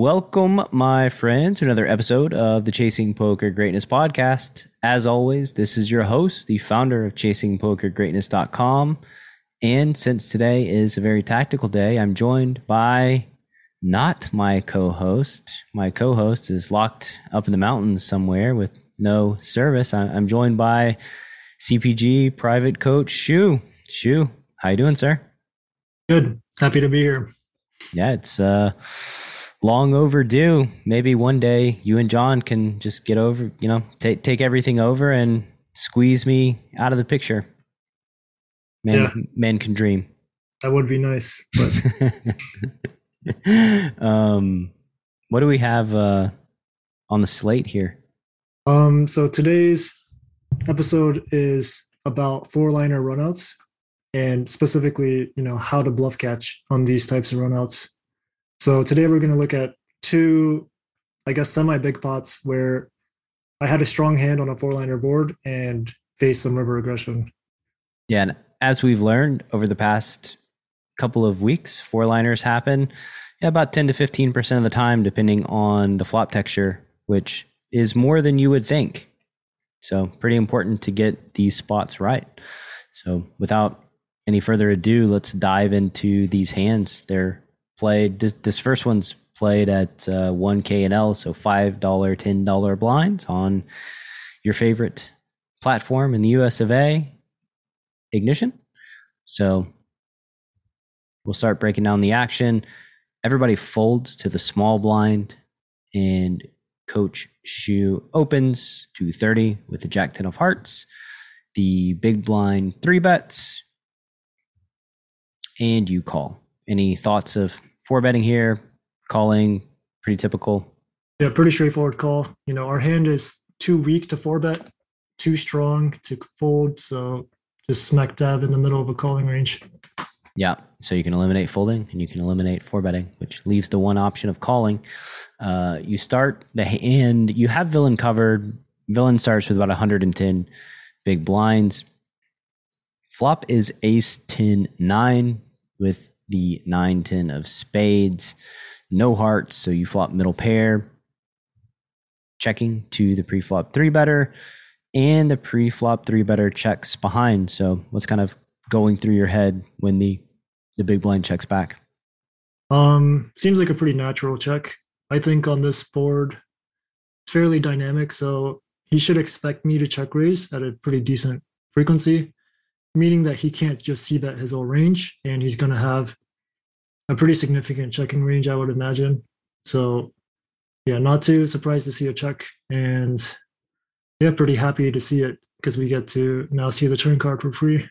Welcome, my friend, to another episode of the Chasing Poker Greatness podcast. As always, this is your host, the founder of ChasingPokerGreatness.com. And since today is a very tactical day, I'm joined by not my co host. My co host is locked up in the mountains somewhere with no service. I'm joined by CPG private coach Shu. Shu, how you doing, sir? Good. Happy to be here. Yeah, it's uh long overdue. Maybe one day you and John can just get over, you know, take take everything over and squeeze me out of the picture. Man, yeah. man can dream. That would be nice. But um, what do we have uh, on the slate here? Um, so today's episode is about four liner runouts and specifically, you know, how to bluff catch on these types of runouts. So today we're going to look at two, I guess, semi big pots where I had a strong hand on a four liner board and faced some river aggression. Yeah. And as we've learned over the past couple of weeks, four liners happen yeah, about 10 to 15% of the time, depending on the flop texture, which is more than you would think. So, pretty important to get these spots right. So, without any further ado, let's dive into these hands. They're played. This this first one's played at uh, 1K and L, so five dollar, ten dollar blinds on your favorite platform in the U.S. of A. Ignition. So we'll start breaking down the action. Everybody folds to the small blind, and Coach Shu opens to 30 with the Jack 10 of hearts. The big blind three bets, and you call. Any thoughts of four betting here, calling, pretty typical. Yeah, pretty straightforward call. You know, our hand is too weak to four bet, too strong to fold. So just smack dab in the middle of a calling range. Yeah. So you can eliminate folding and you can eliminate four betting, which leaves the one option of calling. Uh, you start the hand, you have villain covered. Villain starts with about 110 big blinds. Flop is ace 10 9 with the 9 10 of spades, no hearts, so you flop middle pair, checking to the pre-flop three better, and the pre-flop three better checks behind. So what's kind of going through your head when the the big blind checks back? Um, seems like a pretty natural check. I think on this board, it's fairly dynamic, so he should expect me to check raise at a pretty decent frequency meaning that he can't just c-bet his whole range and he's going to have a pretty significant checking range, I would imagine. So, yeah, not too surprised to see a check and yeah, pretty happy to see it because we get to now see the turn card for free.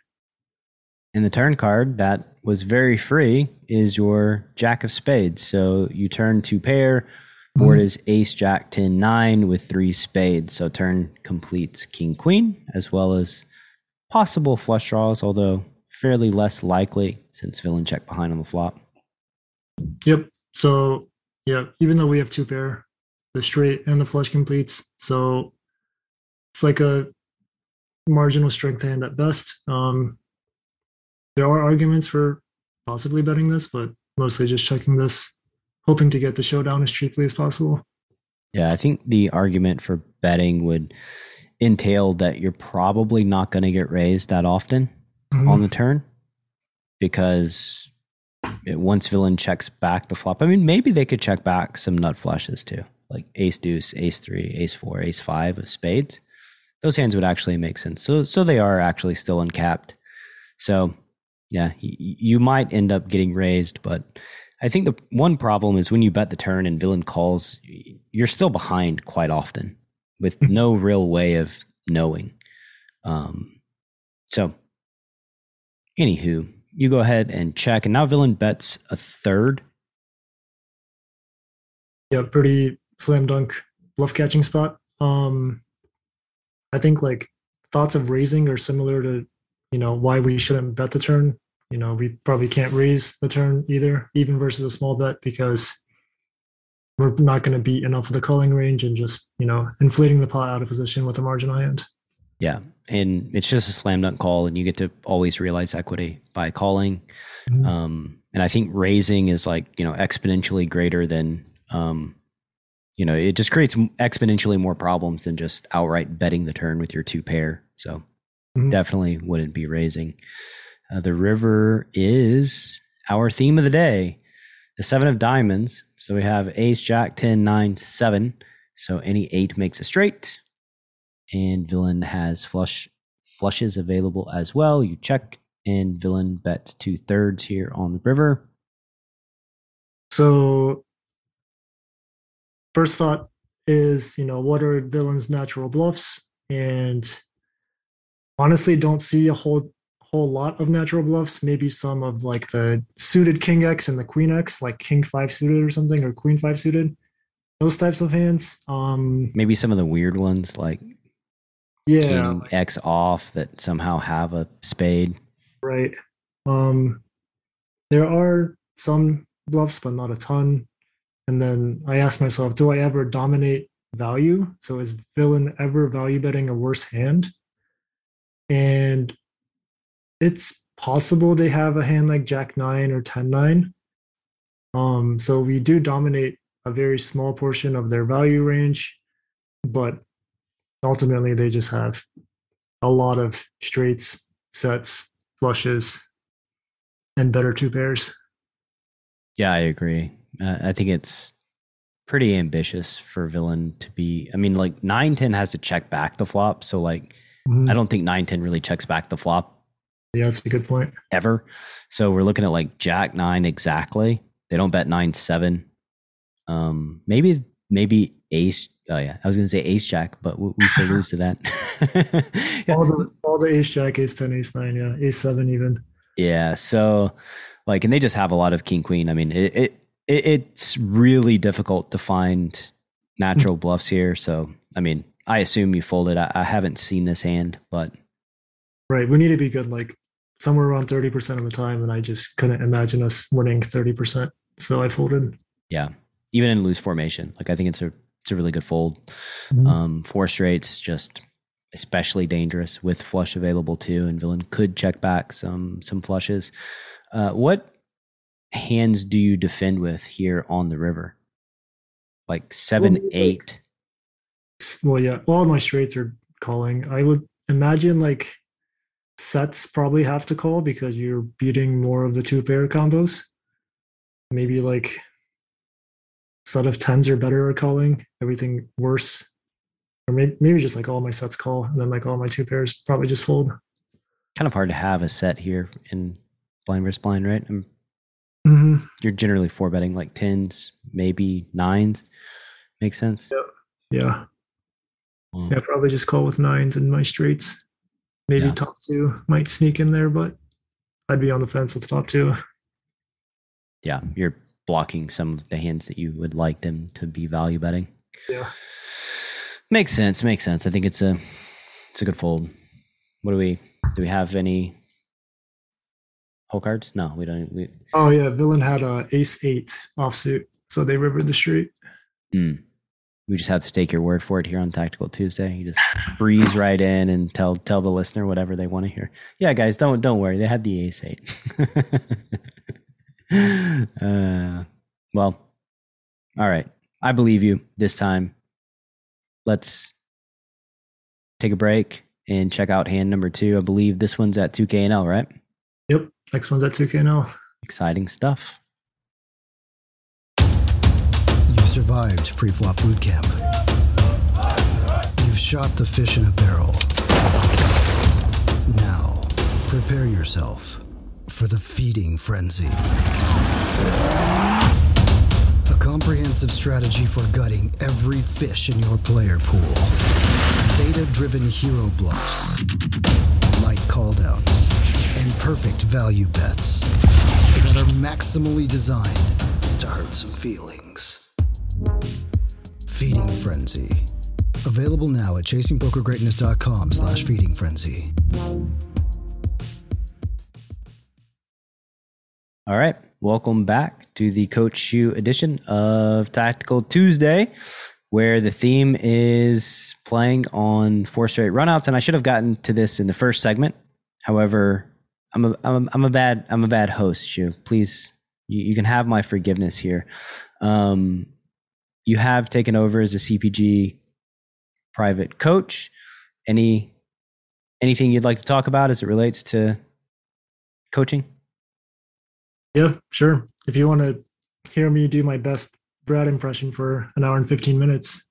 And the turn card that was very free is your Jack of Spades. So you turn two pair. Board mm-hmm. is Ace, Jack, 10, 9 with three spades. So turn completes King, Queen, as well as possible flush draws, although fairly less likely since villain check behind on the flop. Yep. So yeah, even though we have two pair, the straight and the flush completes. So it's like a marginal strength hand at best. Um, there are arguments for possibly betting this, but mostly just checking this, hoping to get the showdown as cheaply as possible. Yeah, I think the argument for betting would entail that you're probably not going to get raised that often mm-hmm. on the turn because once villain checks back the flop, I mean, maybe they could check back some nut flushes too, like ace deuce, ace three, ace four, ace five of spades. Those hands would actually make sense. So, so they are actually still uncapped. So, yeah, y- you might end up getting raised, but I think the one problem is when you bet the turn and villain calls, you're still behind quite often with no real way of knowing. Um, so, anywho, you go ahead and check, and now villain bets a third Yeah, pretty slam dunk bluff catching spot. Um, I think like thoughts of raising are similar to you know why we shouldn't bet the turn. You know, we probably can't raise the turn either, even versus a small bet because we're not going to beat enough of the calling range and just you know inflating the pot out of position with a marginal hand. Yeah, and it's just a slam dunk call, and you get to always realize equity by calling. Mm-hmm. Um, and I think raising is like you know exponentially greater than um, you know it just creates exponentially more problems than just outright betting the turn with your two pair. So mm-hmm. definitely wouldn't be raising. Uh, the river is our theme of the day, the seven of diamonds. So we have ace, jack, 10, 9, 7. So any eight makes a straight. And villain has flush flushes available as well. You check, and villain bets two thirds here on the river. So, first thought is, you know, what are villain's natural bluffs? And honestly, don't see a whole whole lot of natural bluffs. Maybe some of like the suited king X and the queen X, like king five suited or something, or queen five suited. Those types of hands. Um, Maybe some of the weird ones like yeah, king X off that somehow have a spade. Right. Um, there are some bluffs, but not a ton. And then I asked myself, do I ever dominate value? So is villain ever value betting a worse hand? And it's possible they have a hand like Jack nine or ten nine. Um, so we do dominate a very small portion of their value range, but ultimately they just have a lot of straights, sets, flushes, and better two pairs. Yeah, I agree. Uh, I think it's pretty ambitious for villain to be. I mean, like nine ten has to check back the flop, so like mm-hmm. I don't think nine ten really checks back the flop yeah, that's a good point. Ever. So we're looking at like Jack nine exactly. They don't bet nine seven. Um, maybe maybe Ace. Oh yeah, I was gonna say Ace Jack, but we, still lose to that. all the all the Ace Jack, Ace ten, Ace nine, yeah, Ace seven even. Yeah. So like, and they just have a lot of King Queen. I mean, it, it, it it's really difficult to find natural hmm. bluffs here. So I mean, I assume you folded. I, I haven't seen this hand, but right, we need to be good like somewhere around 30% of the time and i just couldn't imagine us winning 30% so i folded yeah even in loose formation like i think it's a it's a really good fold. Mm-hmm. um four straights just especially dangerous with flush available too and villain could check back some some flushes. Uh what hands do you defend with here on the river? Like seven well, eight? Well yeah all my straights are calling. I would imagine like sets probably have to call because you're beating more of the two pair combos. Maybe like set of tens are better at calling, everything worse. Or maybe, maybe just like all my sets call and then like all my two pairs probably just fold. Kind of hard to have a set here in blind versus blind, right? Mm-hmm. You're generally four betting like tens, maybe nines. Makes sense. Yeah. Yeah. Mm. Yeah, probably just call with nines and my straights. Maybe yeah. top two might sneak in there, but I'd be on the fence with top two. Yeah, you're blocking some of the hands that you would like them to be value betting. Yeah. Makes sense. Makes sense. I think it's a it's a good fold. What do we do? We have any hole cards? No, we don't. We... Oh yeah, villain had a ace eight offsuit, so they rivered the street. Mm we just have to take your word for it here on Tactical Tuesday. You just breeze right in and tell tell the listener whatever they want to hear. Yeah, guys, don't don't worry. They had the ace eight. uh, well, all right. I believe you this time. Let's take a break and check out hand number two. I believe this one's at 2K and L, right? Yep. Next one's at 2K and L. Exciting stuff You've survived pre-flop boot camp. You've shot the fish in a barrel. Now, prepare yourself for the feeding frenzy. A comprehensive strategy for gutting every fish in your player pool. Data-driven hero bluffs, light calldowns, and perfect value bets that are maximally designed to hurt some feelings. Feeding Frenzy. Available now at chasingpokergreatness.com slash feeding frenzy. All right. Welcome back to the Coach Shu edition of Tactical Tuesday, where the theme is playing on four straight runouts. And I should have gotten to this in the first segment. However, I'm a, I'm a, I'm a bad I'm a bad host, Shu. Please, you, you can have my forgiveness here. Um, you have taken over as a CPG private coach. Any anything you'd like to talk about as it relates to coaching? Yeah, sure. If you want to hear me do my best Brad impression for an hour and 15 minutes,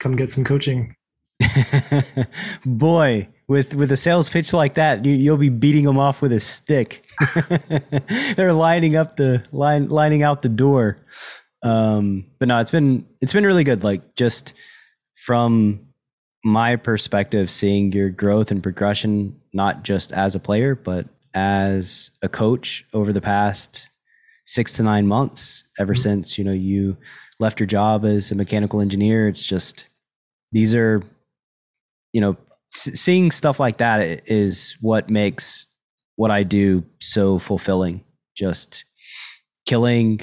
come get some coaching. Boy, with with a sales pitch like that, you, will be beating them off with a stick. They're lining up the line, lining out the door. Um, but no, it's been it's been really good. Like just from my perspective, seeing your growth and progression, not just as a player, but as a coach over the past six to nine months. Ever mm-hmm. since you know you left your job as a mechanical engineer, it's just these are you know seeing stuff like that is what makes what I do so fulfilling. Just killing,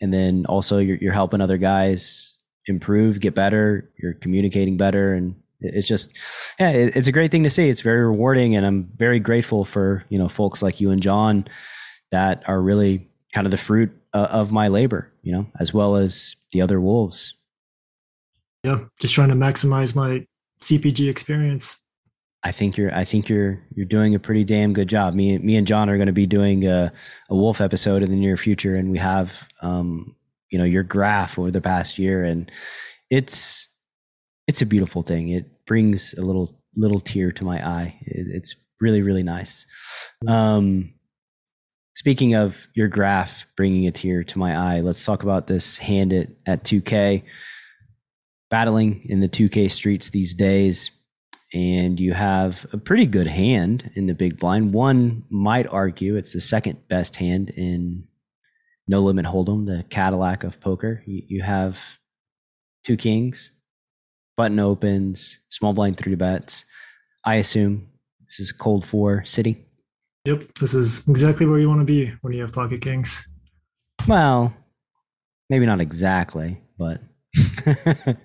and then also you're, you're helping other guys improve, get better. You're communicating better, and it's just yeah, it, it's a great thing to see. It's very rewarding, and I'm very grateful for you know folks like you and John that are really kind of the fruit of my labor, you know, as well as the other wolves. Yeah, just trying to maximize my CPG experience. I think you're I think you're you're doing a pretty damn good job. Me me and John are going to be doing a, a wolf episode in the near future, and we have um, you know your graph over the past year, and it's it's a beautiful thing. It brings a little little tear to my eye. It, it's really really nice. Um, speaking of your graph bringing a tear to my eye, let's talk about this hand at at 2K battling in the 2K streets these days and you have a pretty good hand in the big blind. One might argue it's the second best hand in No Limit Hold'em, the Cadillac of poker. You, you have two kings, button opens, small blind three bets. I assume this is cold four city. Yep, this is exactly where you want to be when you have pocket kings. Well, maybe not exactly, but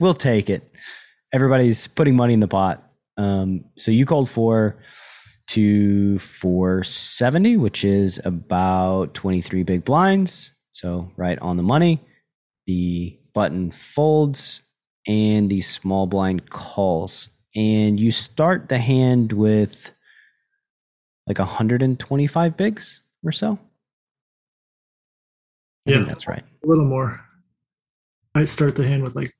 we'll take it everybody's putting money in the pot. Um, so you cold four to 470, which is about 23 big blinds. So right on the money. The button folds and the small blind calls. And you start the hand with like 125 bigs or so. I yeah, that's right. A little more. I start the hand with like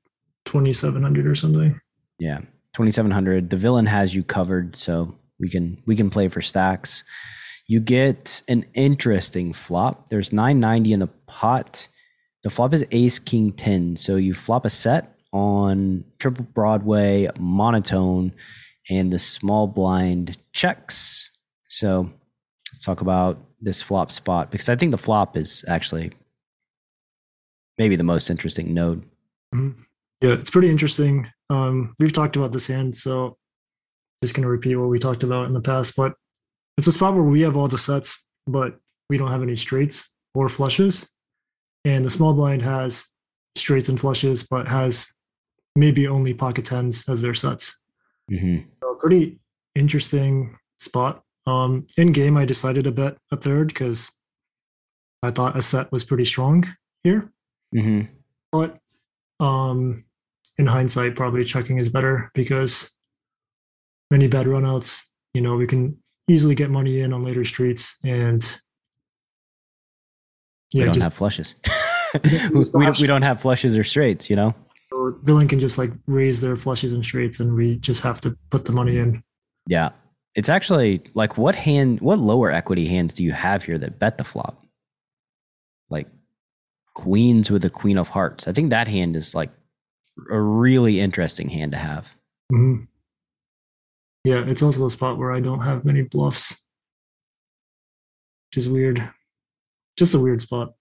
2700 or something. Yeah, twenty seven hundred. The villain has you covered, so we can we can play for stacks. You get an interesting flop. There's nine ninety in the pot. The flop is Ace King ten, so you flop a set on triple Broadway monotone, and the small blind checks. So let's talk about this flop spot because I think the flop is actually maybe the most interesting node. Mm-hmm. Yeah, it's pretty interesting. Um, we've talked about this hand, so just going to repeat what we talked about in the past. But it's a spot where we have all the sets, but we don't have any straights or flushes. And the small blind has straights and flushes, but has maybe only pocket tens as their sets. Mm-hmm. So pretty interesting spot. Um, in game, I decided to bet a third because I thought a set was pretty strong here. Mm-hmm. But um, in hindsight, probably checking is better because many bad runouts, you know, we can easily get money in on later streets and yeah, we don't just, have flushes. we, we, we don't have flushes or straights, you know? So villain can just like raise their flushes and straights and we just have to put the money in. Yeah. It's actually like what hand, what lower equity hands do you have here that bet the flop? Like queens with a queen of hearts. I think that hand is like a really interesting hand to have. Mm-hmm. Yeah, it's also a spot where I don't have many bluffs, which is weird. Just a weird spot.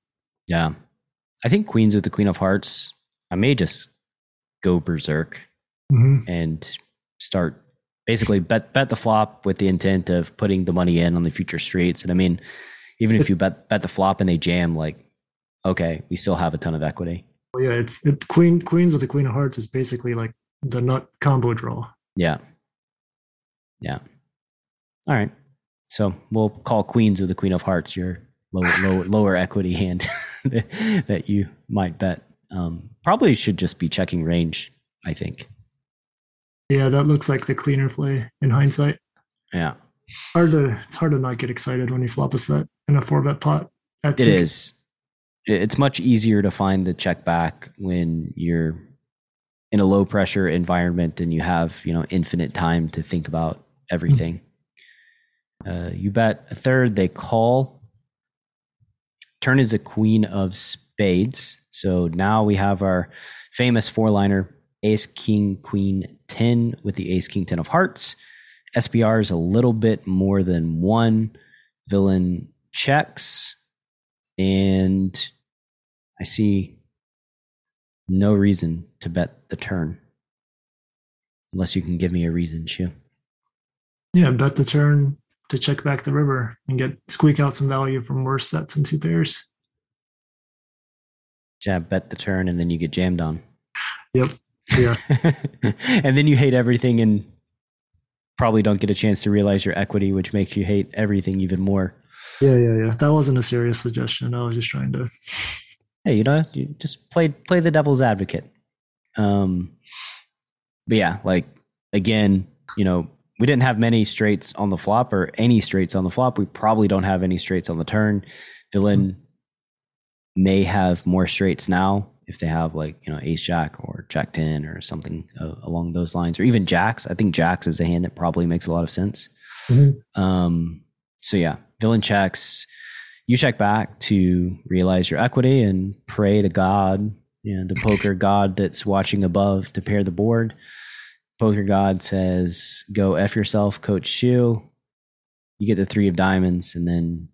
Yeah. I think queens with the queen of hearts. I may just go berserk hmm and start basically bet bet the flop with the intent of putting the money in on the future streets. And I mean, even if you bet bet the flop and they jam, like okay, we still have a ton of equity. Well, yeah, it's it, queen queens with the queen of hearts is basically like the nut combo draw. Yeah. Yeah. All right. So we'll call queens with the queen of hearts your lower lower, lower equity hand that you might bet. Um, probably should just be checking range. I think. Yeah, that looks like the cleaner play in hindsight. Yeah, Hard to it's hard to not get excited when you flop a set in a four bet pot. That's it is. It's much easier to find the check back when you're in a low pressure environment and you have you know infinite time to think about everything. Uh, you bet a third. They call. Turn is a queen of spades. So now we have our famous four liner ace, king, queen, 10 with the ace, king, 10 of hearts. SPR is a little bit more than one. Villain checks. And I see no reason to bet the turn. Unless you can give me a reason, Shu. Yeah, bet the turn to check back the river and get squeak out some value from worse sets and two pairs. Jab, bet the turn, and then you get jammed on. Yep. Yeah. and then you hate everything and probably don't get a chance to realize your equity, which makes you hate everything even more. Yeah, yeah, yeah. That wasn't a serious suggestion. I was just trying to Hey, you know, you just play play the devil's advocate. Um, but yeah, like again, you know, we didn't have many straights on the flop or any straights on the flop. We probably don't have any straights on the turn. Villain may have more straights now if they have like you know ace jack or jack 10 or something uh, along those lines or even jacks i think jacks is a hand that probably makes a lot of sense Mhm. um so yeah villain checks you check back to realize your equity and pray to god you know the poker god that's watching above to pair the board poker god says go f yourself coach Shu. you get the three of diamonds and then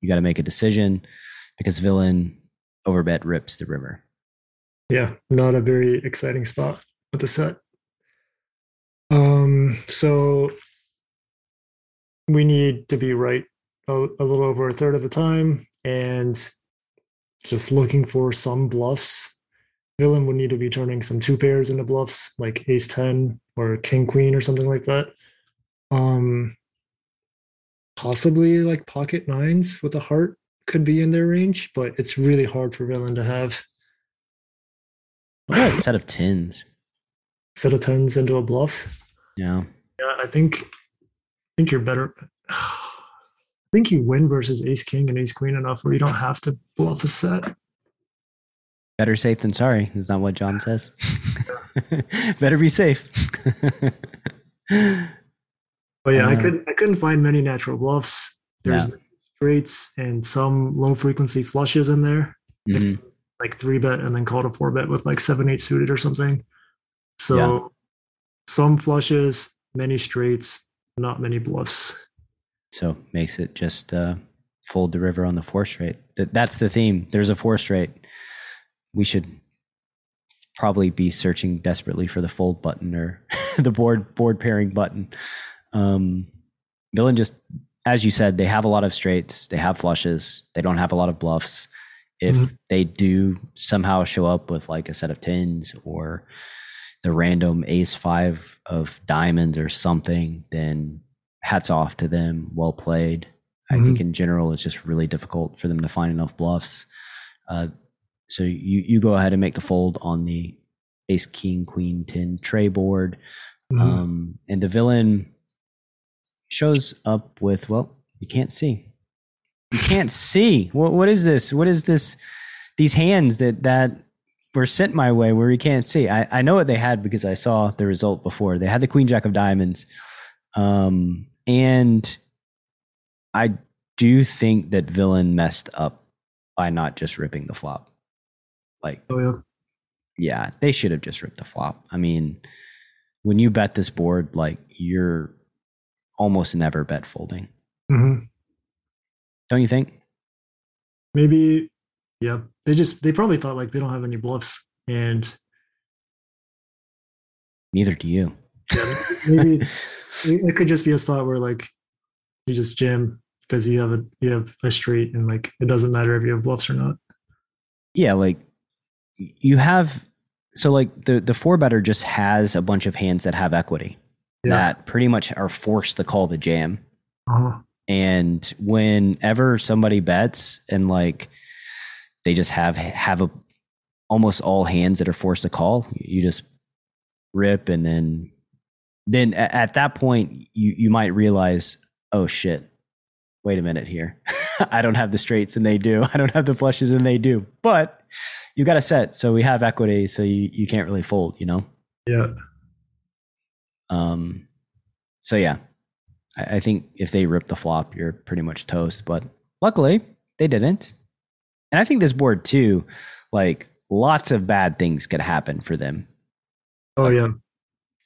you got to make a decision because villain overbet rips the river Yeah, not a very exciting spot with the set. Um, so we need to be right a, a little over a third of the time and just looking for some bluffs. Villain would need to be turning some two pairs into bluffs, like ace 10 or king queen or something like that. Um, possibly like pocket nines with a heart could be in their range, but it's really hard for villain to have what set of tens set of tens into a bluff. yeah Yeah, I think I think you're better. I think you win versus ace king and ace queen enough where you don't have to bluff a set. Better safe than sorry is not what john says better be safe But yeah, I Uh, couldn't I couldn't find many natural bluffs. There's Yeah. straights and some low frequency flushes in there. Mhm. like three bet and then call to four bet with like seven eight suited or something. So some flushes, many straights, not many bluffs. so makes it just uh fold the river on the four straight that, that's the theme there's a four straight we should probably be searching desperately for the fold button or the board board pairing button. Um villain just as you said they have a lot of straights they have flushes they don't have a lot of bluffs. If Mhm. they do somehow show up with like a set of tens or the random ace five of diamonds or something then hats off to them. Well played. I Mhm. think in general it's just really difficult for them to find enough bluffs. Uh, so you you go ahead and make the fold on the ace king queen 10 tray board. Mhm. um, and the villain shows up with well you can't see. You can't see. What what is this? What is this these hands that that were sent my way where you can't see? I i know what they had because i saw the result before. They had the queen jack of diamonds. Um and i do think that villain messed up by not just ripping the flop like oh yeah. yeah, they should have just ripped the flop. I mean, when you bet this board, like you're almost never bet folding, Mhm. don't you think? maybe Yeah, they just they probably thought like they don't have any bluffs, and Neither do you. yeah, maybe it it could just be a spot where like you just jam because you have a you have a straight, and like it doesn't matter if you have bluffs or not. yeah, like you have so like the the four better just has a bunch of hands that have equity Yeah. that pretty much are forced to call the jam. Uh-huh. And whenever somebody bets and like they just have have a almost all hands that are forced to call, you just rip and then then at that point you you might realize, oh shit, wait a minute here. I don't have the straights and they do. I don't have the flushes and they do. But you got a set, so we have equity, so you you can't really fold, you know. Yeah. Um, so yeah, I, I think if they rip the flop, you're pretty much toast. But luckily, they didn't. And I think this board too, like lots of bad things could happen for them. Oh yeah.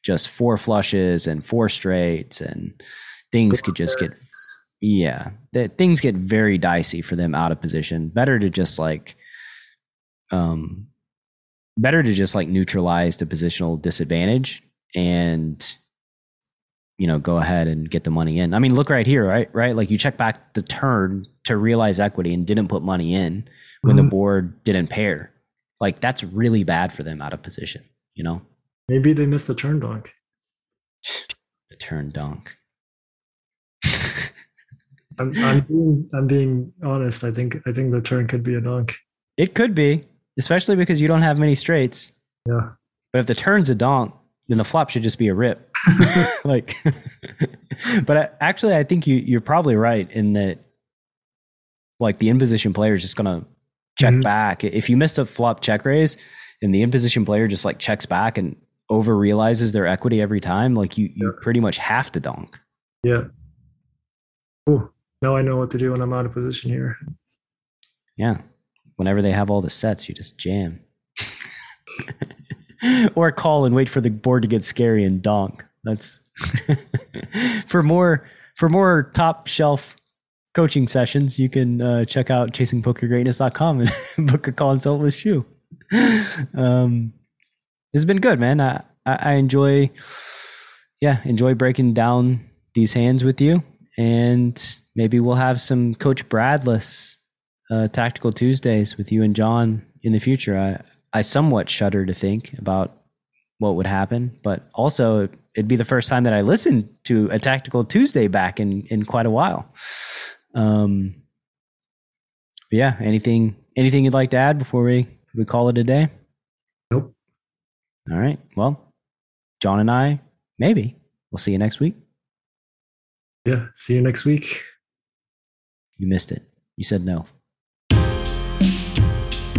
Just four flushes and four straights, and things could just get yeah, that things get very dicey for them out of position. Better to just like, um, better to just like neutralize the positional disadvantage and, you know, go ahead and get the money in. I mean, look right here, right? Right, like you check back the turn to realize equity and didn't put money in when the Mhm. board didn't pair. Like that's really bad for them out of position. You know, Maybe they missed the turn donk. the turn donk. I'm I'm being, I'm being honest. I think I think the turn could be a donk. It could be, especially because you don't have many straights. Yeah. But if the turn's a donk, then the flop should just be a rip. like, but I, actually, I think you you're probably right in that. Like the in position player is just gonna check Mhm. back. If you missed a flop check raise, and the in position player just like checks back and over realizes their equity every time, like you you Yeah. pretty much have to donk. Yeah. Oh, now I know what to do when I'm out of position here. Yeah. Whenever they have all the sets, you just jam. or call and wait for the board to get scary and donk. That's for more for more top shelf coaching sessions, you can uh, check out chasingpokergreatness.com and book a consult with Shu. Um, this has been good, man. I, I, I enjoy, yeah, enjoy breaking down these hands with you. And maybe we'll have some Coach Bradless uh, Tactical Tuesdays with you and John in the future. I, I somewhat shudder to think about what would happen, but also it'd be the first time that I listened to a Tactical Tuesday back in, in quite a while. Um, yeah, anything anything you'd like to add before we, we call it a day? Nope. All right. Well, John and I, maybe. We'll see you next week. Yeah. See you next week. You missed it. You said no.